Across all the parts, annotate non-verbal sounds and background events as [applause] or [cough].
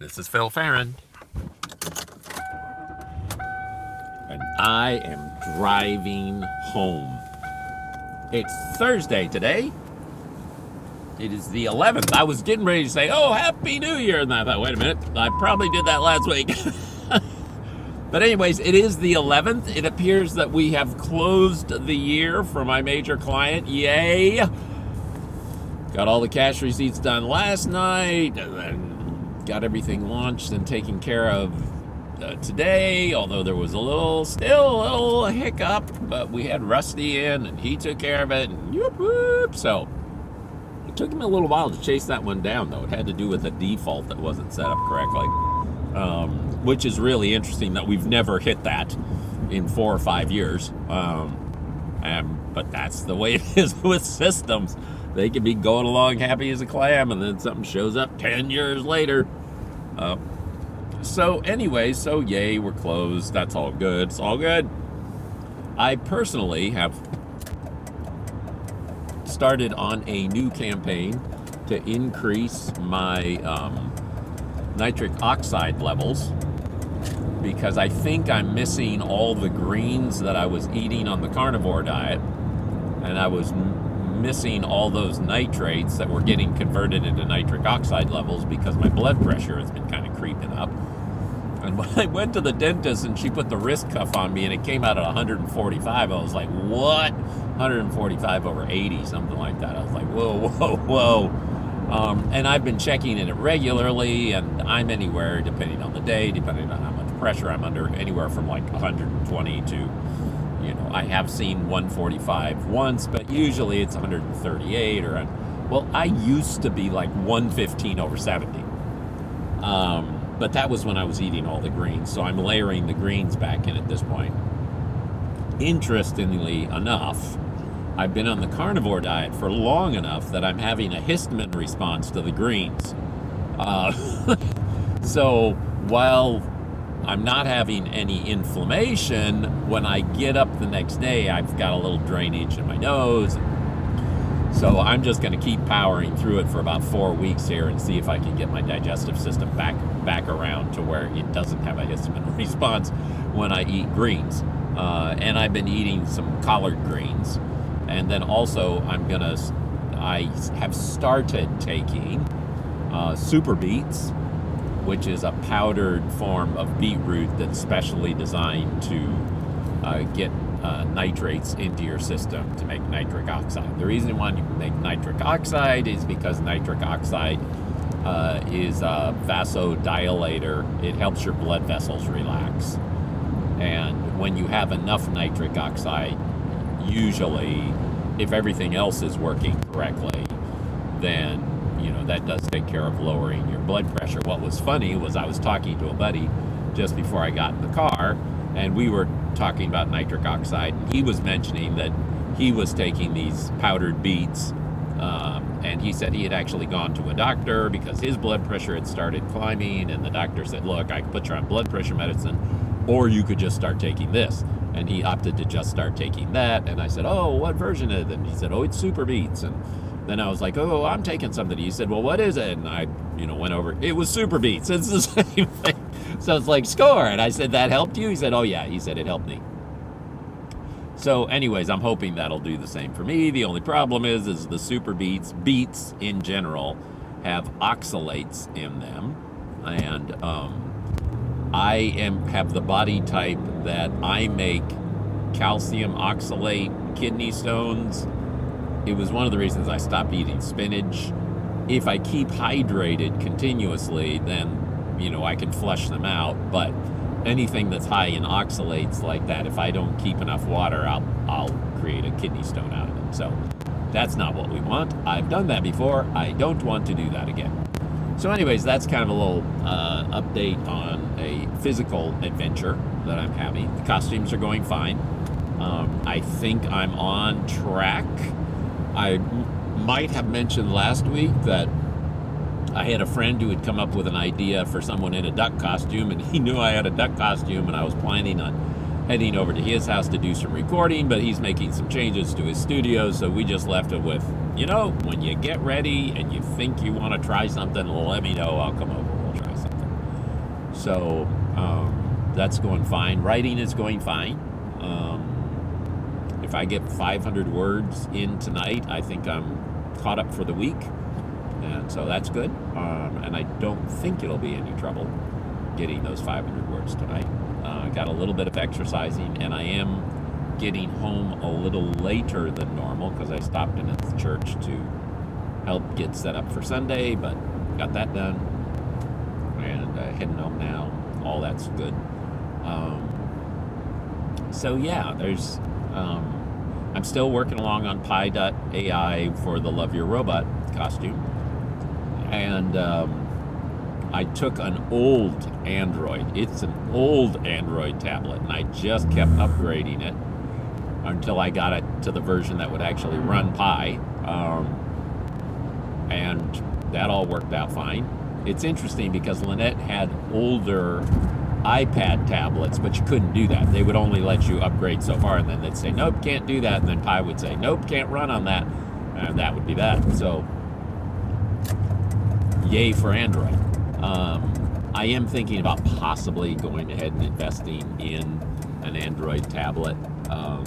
This is Phil Farrand. And I am driving home. It's Thursday today. It is the 11th. I was getting ready to say, oh, Happy New Year. And I thought, wait a minute, I probably did that last week. [laughs] but, anyways, it is the 11th. It appears that we have closed the year for my major client. Yay! Got all the cash receipts done last night, and then got everything launched and taken care of uh, today. Although there was a little, still a little hiccup, but we had Rusty in, and he took care of it. And whoop whoop. So it took him a little while to chase that one down, though. It had to do with a default that wasn't set up correctly, um, which is really interesting that we've never hit that in four or five years. Um, and, but that's the way [laughs] it is with systems they can be going along happy as a clam and then something shows up 10 years later. Uh, so, anyway, so yay, we're closed. That's all good. It's all good. I personally have started on a new campaign to increase my um, nitric oxide levels because I think I'm missing all the greens that I was eating on the carnivore diet. And I was missing all those nitrates that were getting converted into nitric oxide levels because my blood pressure has been kind of creeping up. And [laughs] when I went to the dentist and she put the wrist cuff on me and it came out at 145, I was like, what? 145 over 80, something like that. I was like, whoa, [laughs] whoa, whoa. Um, and I've been checking it regularly, and I'm anywhere, depending on the day, depending on how much pressure I'm under, anywhere from like 120 to you know, I have seen 145 once, but usually it's 138 or, well, I used to be like 115 over 70. Um, but that was when I was eating all the greens, so I'm layering the greens back in at this point. Interestingly enough, I've been on the carnivore diet for long enough that I'm having a histamine response to the greens. Uh, [laughs] so while I'm not having any inflammation. When I get up the next day, I've got a little drainage in my nose. So I'm just going to keep powering through it for about four weeks here and see if I can get my digestive system back back around to where it doesn't have a histamine [laughs] response when I eat greens. Uh, and I've been eating some collard greens, and then also I'm gonna. I have started taking uh, super beets which is a powdered form of beetroot that's specially designed to uh, get uh, nitrates into your system to make nitric oxide. The reason why you make nitric oxide is because nitric oxide uh, is a vasodilator. It helps your blood vessels relax. And when you have enough nitric oxide, usually, if everything else is working correctly, then you know that does take care of lowering your blood pressure. What was funny was I was talking to a buddy just before I got in the car, and we were talking about nitric oxide. And he was mentioning that he was taking these powdered beets, um, and he said he had actually gone to a doctor because his blood pressure had started climbing, and the doctor said, "Look, I can put you on blood pressure medicine, or you could just start taking this." And he opted to just start taking that. And I said, "Oh, what version is it?" And he said, "Oh, it's super beets." And then I was like, "Oh, I'm taking something." He said, "Well, what is it?" And I, you know, went over. It was Super Beets. [laughs] It's the same thing. So it's like score. And I said, "That helped you?" He said, "Oh yeah." He said, "It helped me." So, anyways, I'm hoping that'll do the same for me. The only problem is, is the Super Beets, beets in general, have oxalates in them, and um, I am have the body type that I make calcium oxalate kidney stones it was one of the reasons I stopped eating spinach. If I keep hydrated continuously, then, you know, I can flush them out. But anything that's high in oxalates like that, if I don't keep enough water, I'll, I'll create a kidney stone out of them. So that's not what we want. I've done that before. I don't want to do that again. So, anyways, that's kind of a little uh, update on a physical adventure that I'm having. The costumes are going fine. Um, I think I'm on track I might have mentioned last week that I had a friend who had come up with an idea for someone in a duck costume, and [laughs] he knew I had a duck costume, and I was planning on heading over to his house to do some recording, but he's making some changes to his studio, so we just left it with, you know, when you get ready and you think you want to try something, let me know. I'll come over. And we'll try something. So um, that's going fine. Writing is going fine. Um, if I get 500 words in tonight, I think I'm caught up for the week. So that's good. Um, and I don't think it'll be any trouble getting those 500 words tonight. Uh, got a little bit of exercising, and I am getting home a little later than normal because I stopped in at the church to help get set up for Sunday, but got that done. And uh, heading home now. All that's good. Um, so, yeah, there's. Um, I'm still working along on Pi.ai for the Love Your Robot costume. And um, I took an old Android. It's an old Android tablet, and I just kept upgrading it until I got it to the version that would actually run Pi. Um, and that all worked out fine. It's interesting because Lynette had older iPad tablets, but you couldn't do that. They would only let you upgrade so far, and then they'd say, nope, can't do that. And then Pi would say, nope, can't run on that. And that would be that. So, yay for Android. Um, I am thinking about possibly going ahead and investing in an Android tablet. Um,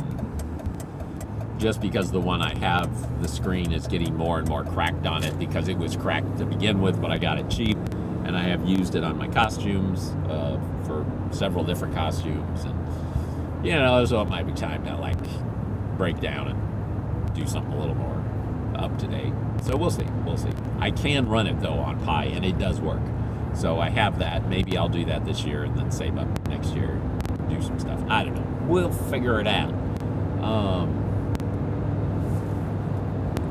just because the one I have, the screen is getting more and more cracked on it because it was cracked to begin with, but I got it cheap and I have used it on my costumes uh, for several different costumes. And, you know, so it might be time to like break down and do something a little more up to date. So we'll see. We'll see. I can run it though on Pi and it does work. So I have that. Maybe I'll do that this year and then save up next year, do some stuff. I don't know. We'll figure it out. Um,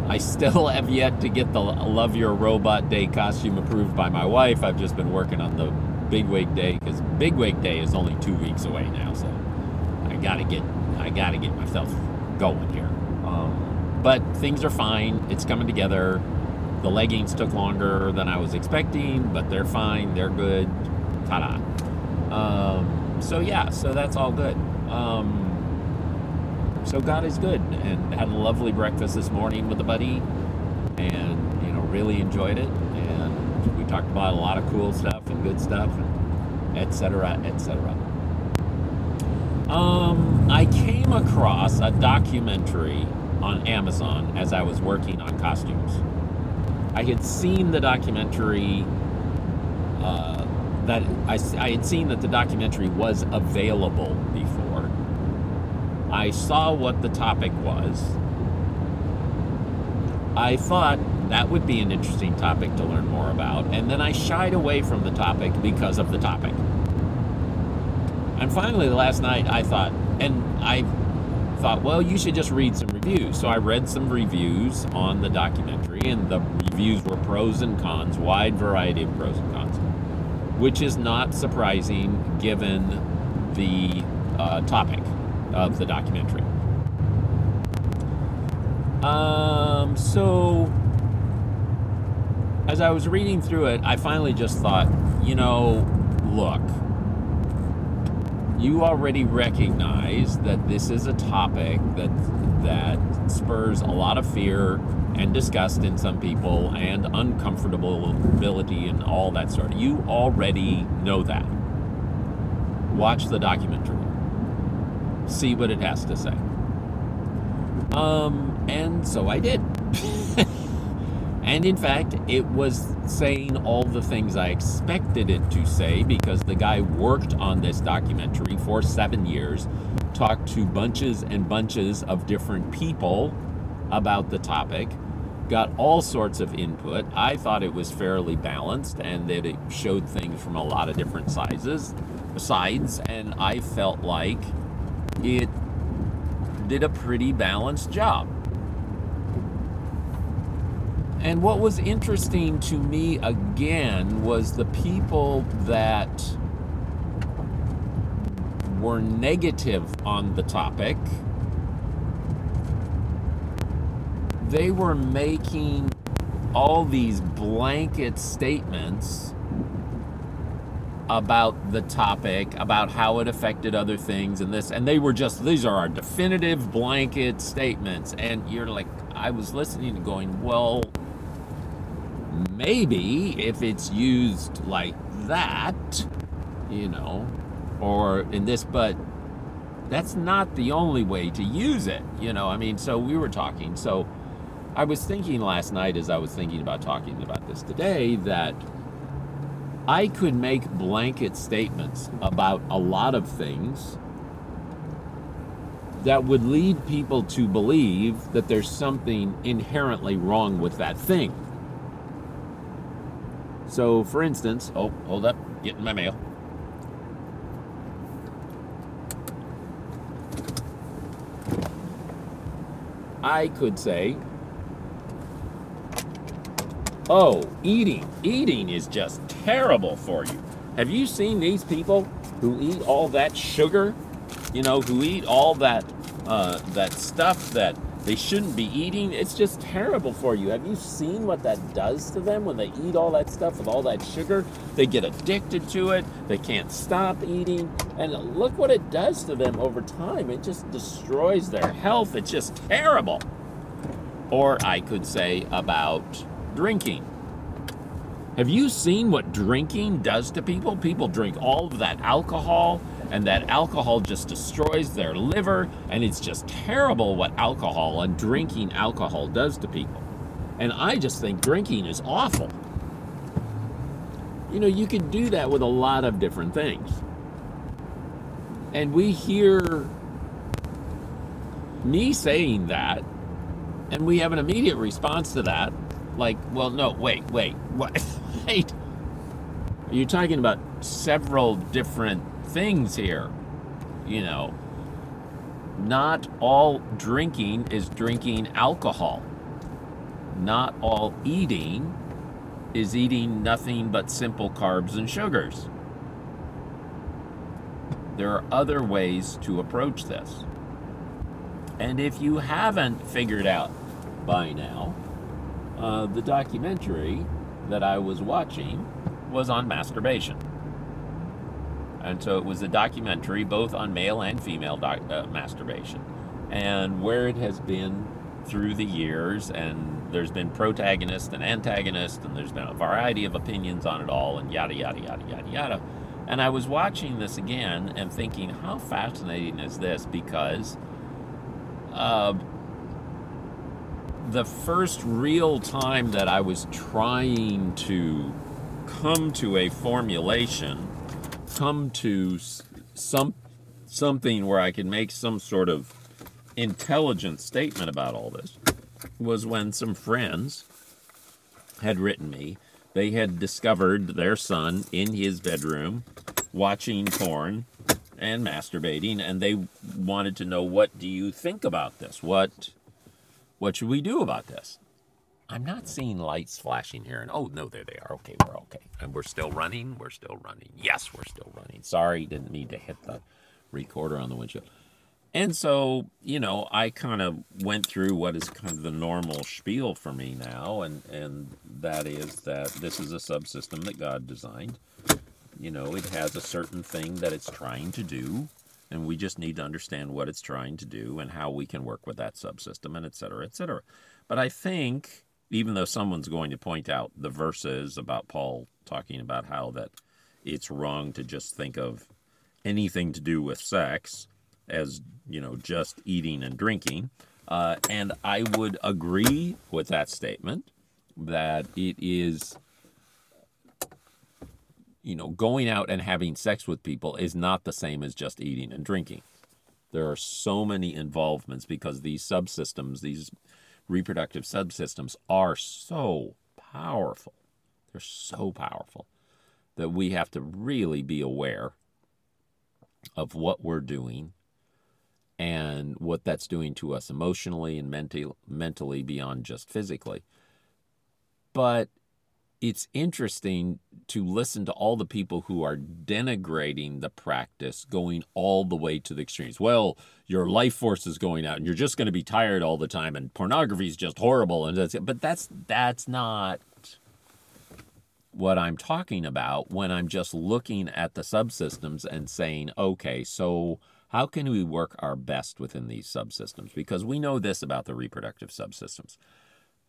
I still [laughs] have yet to get the Love Your Robot Day costume approved by my wife. I've just been working on the Big Wig Day because Big Wig Day is only two weeks away now, so I gotta get I gotta get myself going here. Um, but things are fine. It's coming together. The leggings took longer than I was expecting, but they're fine. They're good. Ta-da. Um, so yeah, so that's all good. Um, so God is good, and had a lovely breakfast this morning with a buddy, and you know really enjoyed it. And we talked about a lot of cool stuff and good stuff, and etc. etc. Um, I came across a documentary on Amazon as I was working on costumes. I had seen the documentary. Uh, that I, I had seen that the documentary was available before I saw what the topic was. I thought that would be an interesting topic to learn more about, and then I shied away from the topic because of the topic. And finally, last night, I thought, and I thought, well, you should just read some reviews. So I read some reviews on the documentary, and the reviews were pros and cons, wide variety of pros and cons, which is not surprising given the uh, topic of the documentary. Um, so, as I was reading through it, I finally just thought, you know, look, you already recognize that this is a topic that that spurs a lot of fear and disgust in some people and uncomfortability and all that sort of. You already know that. Watch the documentary see what it has to say. Um, and so I did. [laughs] and in fact, it was saying all the things I expected it to say because the guy worked on this documentary for seven years, talked to bunches and bunches of different people about the topic, got all sorts of input. I thought it was fairly balanced and that it showed things from a lot of different sizes, sides, and I felt like it did a pretty balanced job. And what was interesting to me again was the people that were negative on the topic. They were making all these blanket statements about the topic, about how it affected other things and this. And they were just, these are our definitive blanket statements. And you're like, I was listening and going, well, maybe if it's used like that, you know, or in this, but that's not the only way to use it, you know. I mean, so we were talking. So I was thinking last night as I was thinking about talking about this today that I could make blanket statements about a lot of things that would lead people to believe that there's something inherently wrong with that thing. So, for instance, oh, hold up, getting my mail. I could say, oh, eating. Eating is just terrible for you. Have you seen these people who eat all that sugar? You know, who eat all that uh, that stuff that they shouldn't be eating. It's just terrible for you. Have you seen what that does to them when they eat all that stuff with all that sugar? They get addicted to it. They can't stop eating. And look what it does to them over time. It just destroys their health. It's just terrible. Or I could say about drinking. Have you seen what drinking does to people? People drink all of that alcohol and that alcohol just destroys their liver and it's just terrible what alcohol and drinking alcohol does to people. And i just think drinking is awful. You know you can do that with a lot of different things. And we hear me saying that and we have an immediate response to that like well no wait wait what [laughs] wait. Are you're talking about several different things here. You know, not all drinking is drinking alcohol. Not all eating is eating nothing but simple carbs and sugars. There are other ways to approach this. And if you haven't figured out by now, uh, the documentary that I was watching was on masturbation. And so it was a documentary both on male and female doc, uh, masturbation and where it has been through the years. And there's been protagonist and antagonist, and there's been a variety of opinions on it all, and yada, yada, yada, yada, yada. And I was watching this again and thinking, how fascinating is this? Because uh, the first real time that I was trying to come to a formulation come to some something where I could make some sort of intelligent statement about all this was when some friends had written me. They had discovered their son in his bedroom watching porn and masturbating and they wanted to know what do you think about this? What what should we do about this? I'm not seeing lights flashing here. And oh, no, there they are. Okay, we're okay. And we're still running. We're still running. Yes, we're still running. Sorry, didn't need to hit the recorder on the windshield. And so, you know, I kind of went through what is kind of the normal spiel for me now, and and that is that this is a subsystem that God designed. You know, it has a certain thing that it's trying to do, and we just need to understand what it's trying to do and how we can work with that subsystem, and et cetera, et cetera. But I think even though someone's going to point out the verses about Paul talking about how that it's wrong to just think of anything to do with sex as you know just eating and drinking uh, and i would agree with that statement that it is you know going out and having sex with people is not the same as just eating and drinking. There are so many involvements because these subsystems these reproductive subsystems are so powerful. They're so powerful that we have to really be aware of what we're doing and what that's doing to us emotionally and mentally mentally beyond just physically. But it's interesting to listen to all the people who are denigrating the practice going all the way to the extremes. Well, your life force is going out and you're just going to be tired all the time and pornography is just horrible and that's but that's that's not what I'm talking about when I'm just looking at the subsystems and saying, okay, so how can we work our best within these subsystems? Because we know this about the reproductive subsystems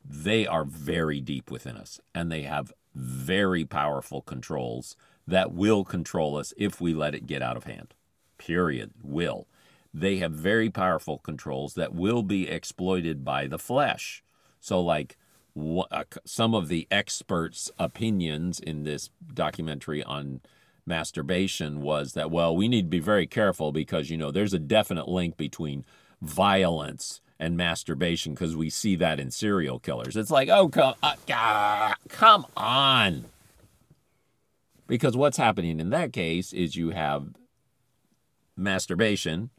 they are very deep within us and they have very powerful controls that will control us if we let it get out of hand. Period. Will. They have very powerful controls that will be exploited by the flesh. So, like uh, some of the experts' opinions in this documentary on masturbation was that, well, we need to be very careful because, you know, there's a definite link between violence and masturbation because we see that in serial killers. It's like, oh, come, uh, come on. Because what's happening in that case is you have masturbation,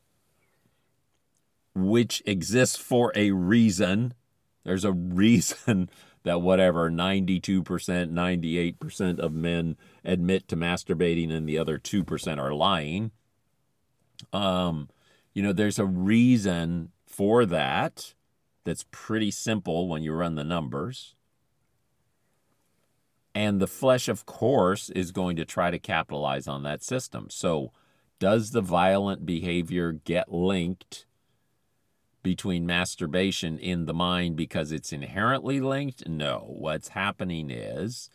which exists for a reason. There's a reason [laughs] that whatever 92%, 98% of men admit to masturbating and the other 2% are lying. Um, you know, there's a reason for that that's pretty simple when you run the numbers. And the flesh, of course, is going to try to capitalize on that system. So, does the violent behavior get linked between masturbation in the mind because it's inherently linked? No. What's happening is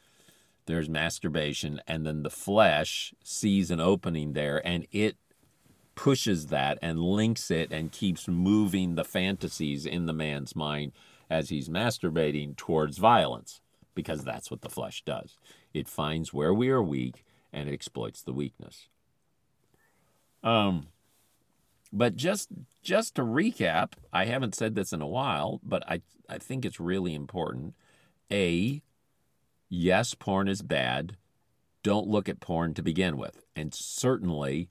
there's masturbation, and then the flesh sees an opening there and it pushes that and links it and keeps moving the fantasies in the man's mind as he's masturbating towards violence because that's what the flesh does. It finds where we are weak and it exploits the weakness. Um, but just just to recap, I haven't said this in a while, but I I think it's really important. A, yes, porn is bad. Don't look at porn to begin with, and certainly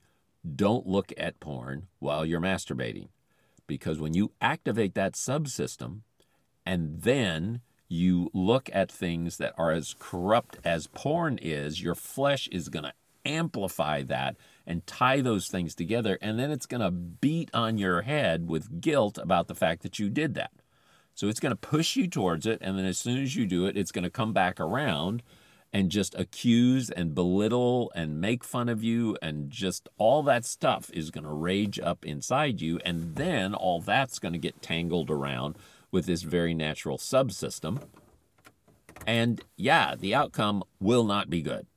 don't look at porn while you're masturbating, because when you activate that subsystem, and then you look at things that are as corrupt as porn is, your flesh is going to amplify that and tie those things together. And then it's going to beat on your head with guilt about the fact that you did that. So it's going to push you towards it. And then as soon as you do it, it's going to come back around and just accuse and belittle and make fun of you. And just all that stuff is going to rage up inside you. And then all that's going to get tangled around with this very natural subsystem. And yeah, the outcome will not be good.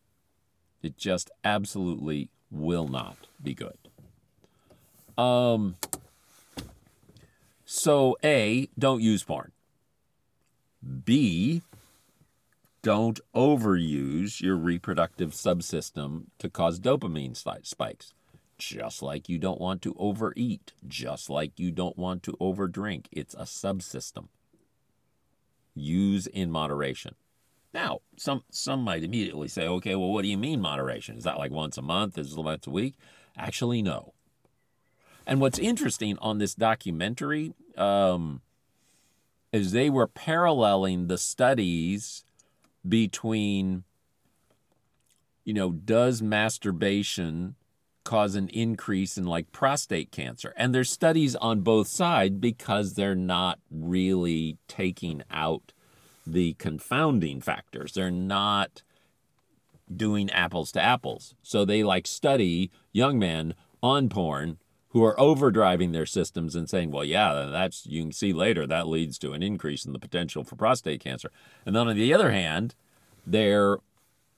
It just absolutely will not be good. Um, so, A, don't use porn. B, don't overuse your reproductive subsystem to cause dopamine spikes. Just like you don't want to overeat, just like you don't want to overdrink. It's a subsystem. Use in moderation. Now, some some might immediately say, okay, well, what do you mean moderation? Is that like once a month? Is it once a week? Actually, no. And what's interesting on this documentary um, is they were paralleling the studies between, you know, does masturbation cause an increase in like prostate cancer? And there's studies on both sides because they're not really taking out the confounding factors. They're not doing apples to apples. So they like study young men on porn who are overdriving their systems and saying, well, yeah, that's, you can see later, that leads to an increase in the potential for prostate cancer. And then on the other hand, they're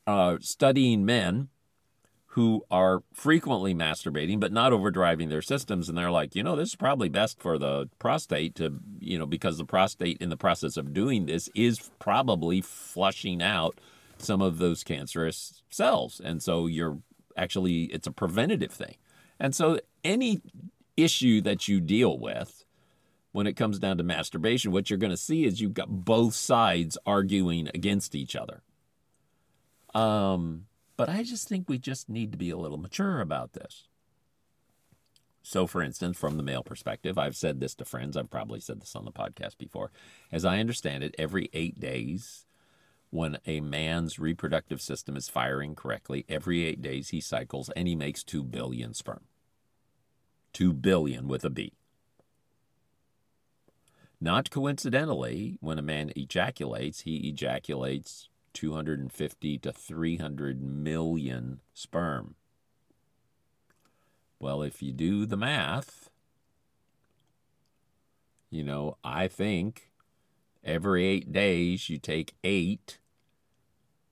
uh, studying men who are frequently masturbating but not overdriving their systems and they're like you know this is probably best for the prostate to you know because the prostate in the process of doing this is probably flushing out some of those cancerous cells and so you're actually it's a preventative thing and so any issue that you deal with when it comes down to masturbation what you're going to see is you've got both sides arguing against each other um but I just think we just need to be a little mature about this. So, for instance, from the male perspective, I've said this to friends, I've probably said this on the podcast before. As I understand it, every eight days, when a man's reproductive system is firing correctly, every eight days he cycles and he makes 2 billion sperm. 2 billion with a B. Not coincidentally, when a man ejaculates, he ejaculates 250 to 300 million sperm. Well, if you do the math, you know, I think every eight days you take eight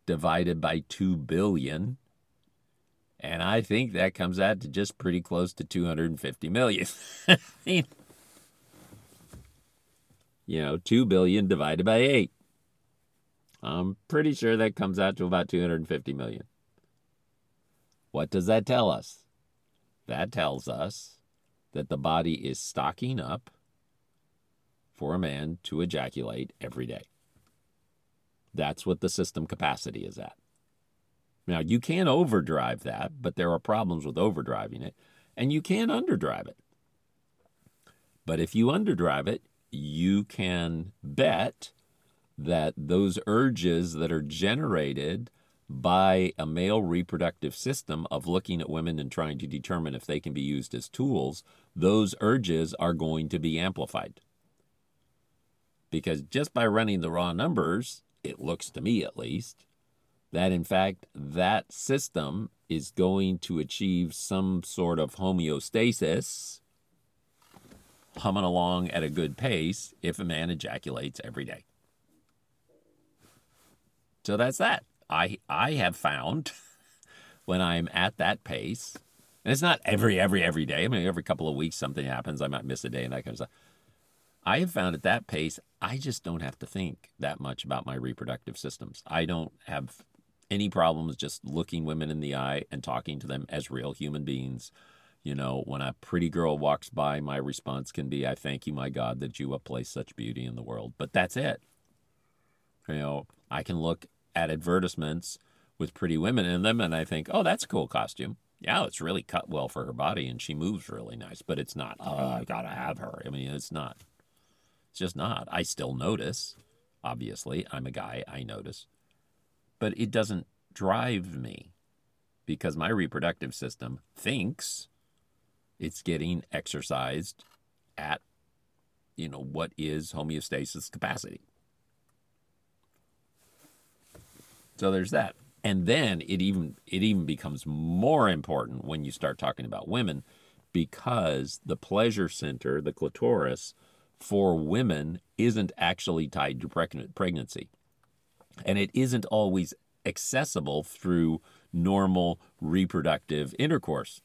divided by 2 billion, And I think that comes out to just pretty close to 250 million. [laughs] You know, 2 billion divided by 8. I'm pretty sure that comes out to about 250 million. What does that tell us? That tells us that the body is stocking up for a man to ejaculate every day. That's what the system capacity is at. Now, you can overdrive that, but there are problems with overdriving it, and you can underdrive it. But if you underdrive it, you can bet that those urges that are generated by a male reproductive system of looking at women and trying to determine if they can be used as tools, those urges are going to be amplified. Because just by running the raw numbers, it looks to me at least, that in fact that system is going to achieve some sort of homeostasis, humming along at a good pace if a man ejaculates every day. So that's that. I I have found [laughs] when I'm at that pace, and it's not every every every day. I mean, every couple of weeks something happens. I might miss a day and that kind of stuff. I have found at that pace, I just don't have to think that much about my reproductive systems. I don't have any problems just looking women in the eye and talking to them as real human beings. You know, when a pretty girl walks by, my response can be, I thank you, my God, that you have placed such beauty in the world. But that's it. You know, I can look at advertisements with pretty women in them and I think, oh, that's a cool costume. Yeah, it's really cut well for her body and she moves really nice, but it's not, oh, I gotta have her. I mean, it's not. It's just not. I still notice, obviously. I'm a guy, I notice. But it doesn't drive me because my reproductive system thinks it's getting exercised at, you know, what is homeostasis capacity. So there's that. And then it even it even becomes more important when you start talking about women because the pleasure center, the clitoris for women isn't actually tied to pregnancy. And it isn't always accessible through normal reproductive intercourse.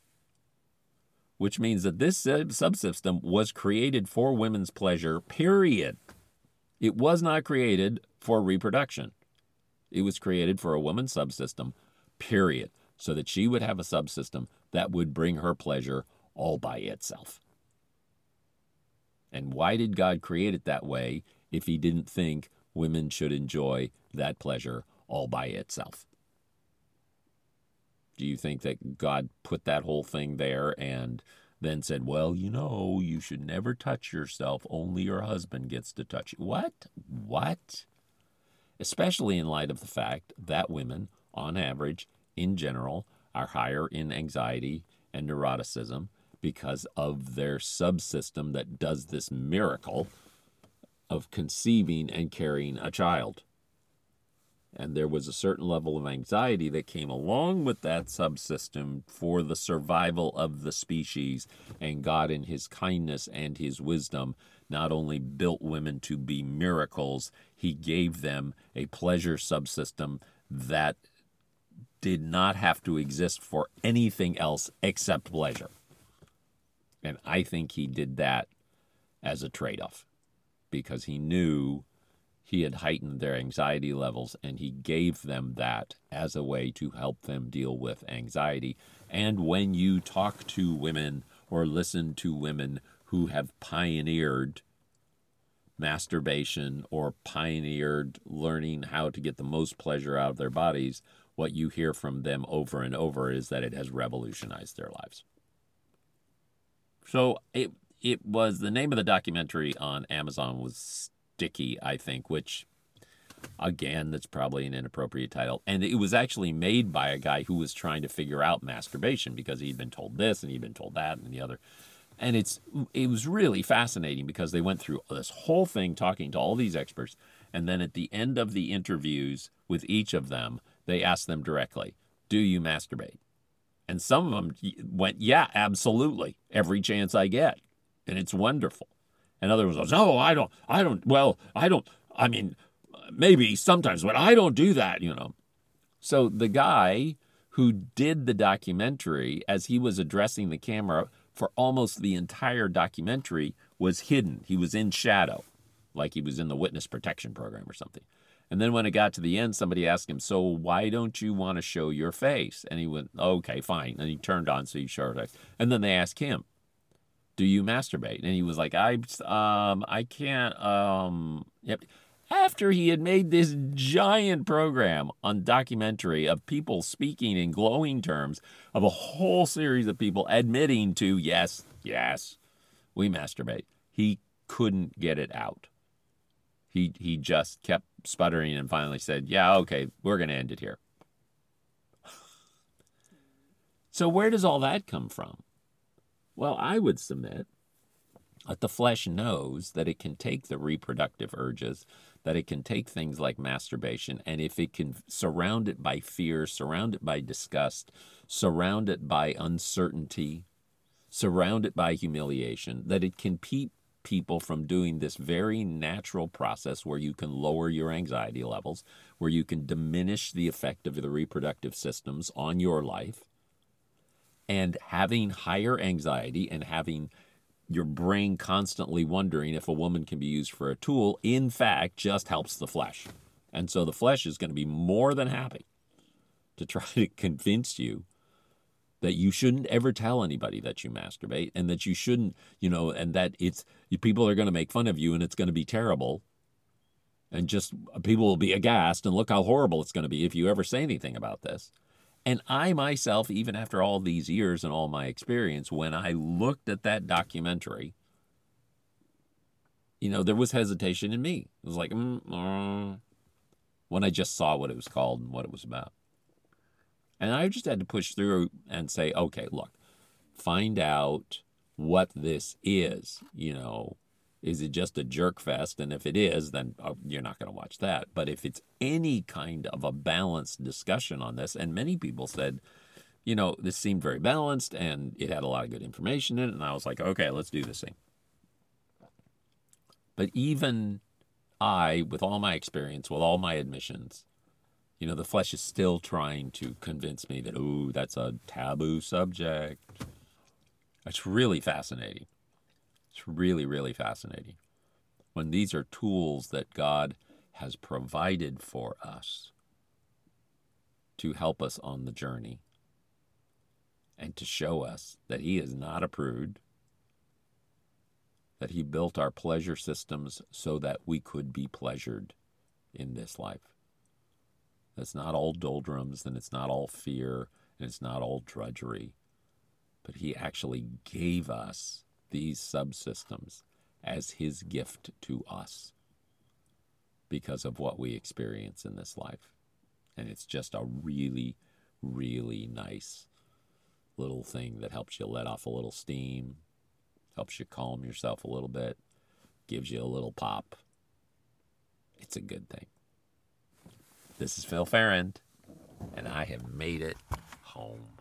Which means that this subsystem was created for women's pleasure, period. It was not created for reproduction. It was created for a woman's subsystem, period, so that she would have a subsystem that would bring her pleasure all by itself. And why did God create it that way if he didn't think women should enjoy that pleasure all by itself? Do you think that God put that whole thing there and then said, well, you know, you should never touch yourself, only your husband gets to touch you? What? What? especially in light of the fact that women, on average, in general, are higher in anxiety and neuroticism because of their subsystem that does this miracle of conceiving and carrying a child. And there was a certain level of anxiety that came along with that subsystem for the survival of the species. And God, in His kindness and His wisdom, not only built women to be miracles, He gave them a pleasure subsystem that did not have to exist for anything else except pleasure. And I think He did that as a trade off because He knew he had heightened their anxiety levels and he gave them that as a way to help them deal with anxiety. And when you talk to women or listen to women who have pioneered masturbation or pioneered learning how to get the most pleasure out of their bodies, what you hear from them over and over is that it has revolutionized their lives. So it it was the name of the documentary on Amazon was Sticky, I think, which again, that's probably an inappropriate title. And it was actually made by a guy who was trying to figure out masturbation because he'd been told this and he'd been told that and the other. And it's it was really fascinating because they went through this whole thing talking to all these experts, and then at the end of the interviews with each of them, they asked them directly, "Do you masturbate?" And some of them went, "Yeah, absolutely, every chance I get," and it's wonderful. And other ones goes, "No, I don't. I don't. Well, I don't. I mean, maybe sometimes, but I don't do that." You know. So the guy who did the documentary as he was addressing the camera for almost the entire documentary was hidden. He was in shadow, like he was in the witness protection program or something. And then when it got to the end, somebody asked him, So why don't you want to show your face? And he went, Okay, fine. And he turned on so he showed it. And then they asked him, Do you masturbate? And he was like, I um I can't um yep. After he had made this giant program on documentary of people speaking in glowing terms of a whole series of people admitting to yes, yes, we masturbate. He couldn't get it out. He he just kept sputtering and finally said, "Yeah, okay, we're going to end it here." so where does all that come from? Well, I would submit that the flesh knows that it can take the reproductive urges, that it can take things like masturbation, and if it can surround it by fear, surround it by disgust, surround it by uncertainty, surround it by humiliation, that it can keep people from doing this very natural process where you can lower your anxiety levels, where you can diminish the effect of the reproductive systems on your life. And having higher anxiety and having your brain constantly wondering if a woman can be used for a tool, in fact, just helps the flesh. And so the flesh is going to be more than happy to try to convince you that you shouldn't ever tell anybody that you masturbate and that you shouldn't, you know, and that it's people are going to make fun of you and it's going to be terrible. And just uh, people will be aghast and look how horrible it's going to be if you ever say anything about this. And I myself, even after all these years and all my experience, when I looked at that documentary, you know, there was hesitation in me. It was like, mm, uh, when I just saw what it was called and what it was about. And I just had to push through and say, okay, look, find out what this is. You know, is it just a jerk fest? And if it is, then oh, you're not going to watch that. But if it's any kind of a balanced discussion on this, and many people said, you know, this seemed very balanced and it had a lot of good information in it. And I was like, okay, let's do this thing. But even I, with all my experience, with all my admissions, you know, the flesh is still trying to convince me that, oh, that's a taboo subject. It's really fascinating. It's really, really fascinating. When these are tools that God has provided for us to help us on the journey and to show us that He is not a prude, that He built our pleasure systems so that we could be pleasured in this life. It's not all doldrums and it's not all fear and it's not all drudgery. But he actually gave us these subsystems as his gift to us because of what we experience in this life. And it's just a really, really nice little thing that helps you let off a little steam, helps you calm yourself a little bit, gives you a little pop. It's a good thing. This is Phil Farrand, and I have made it home.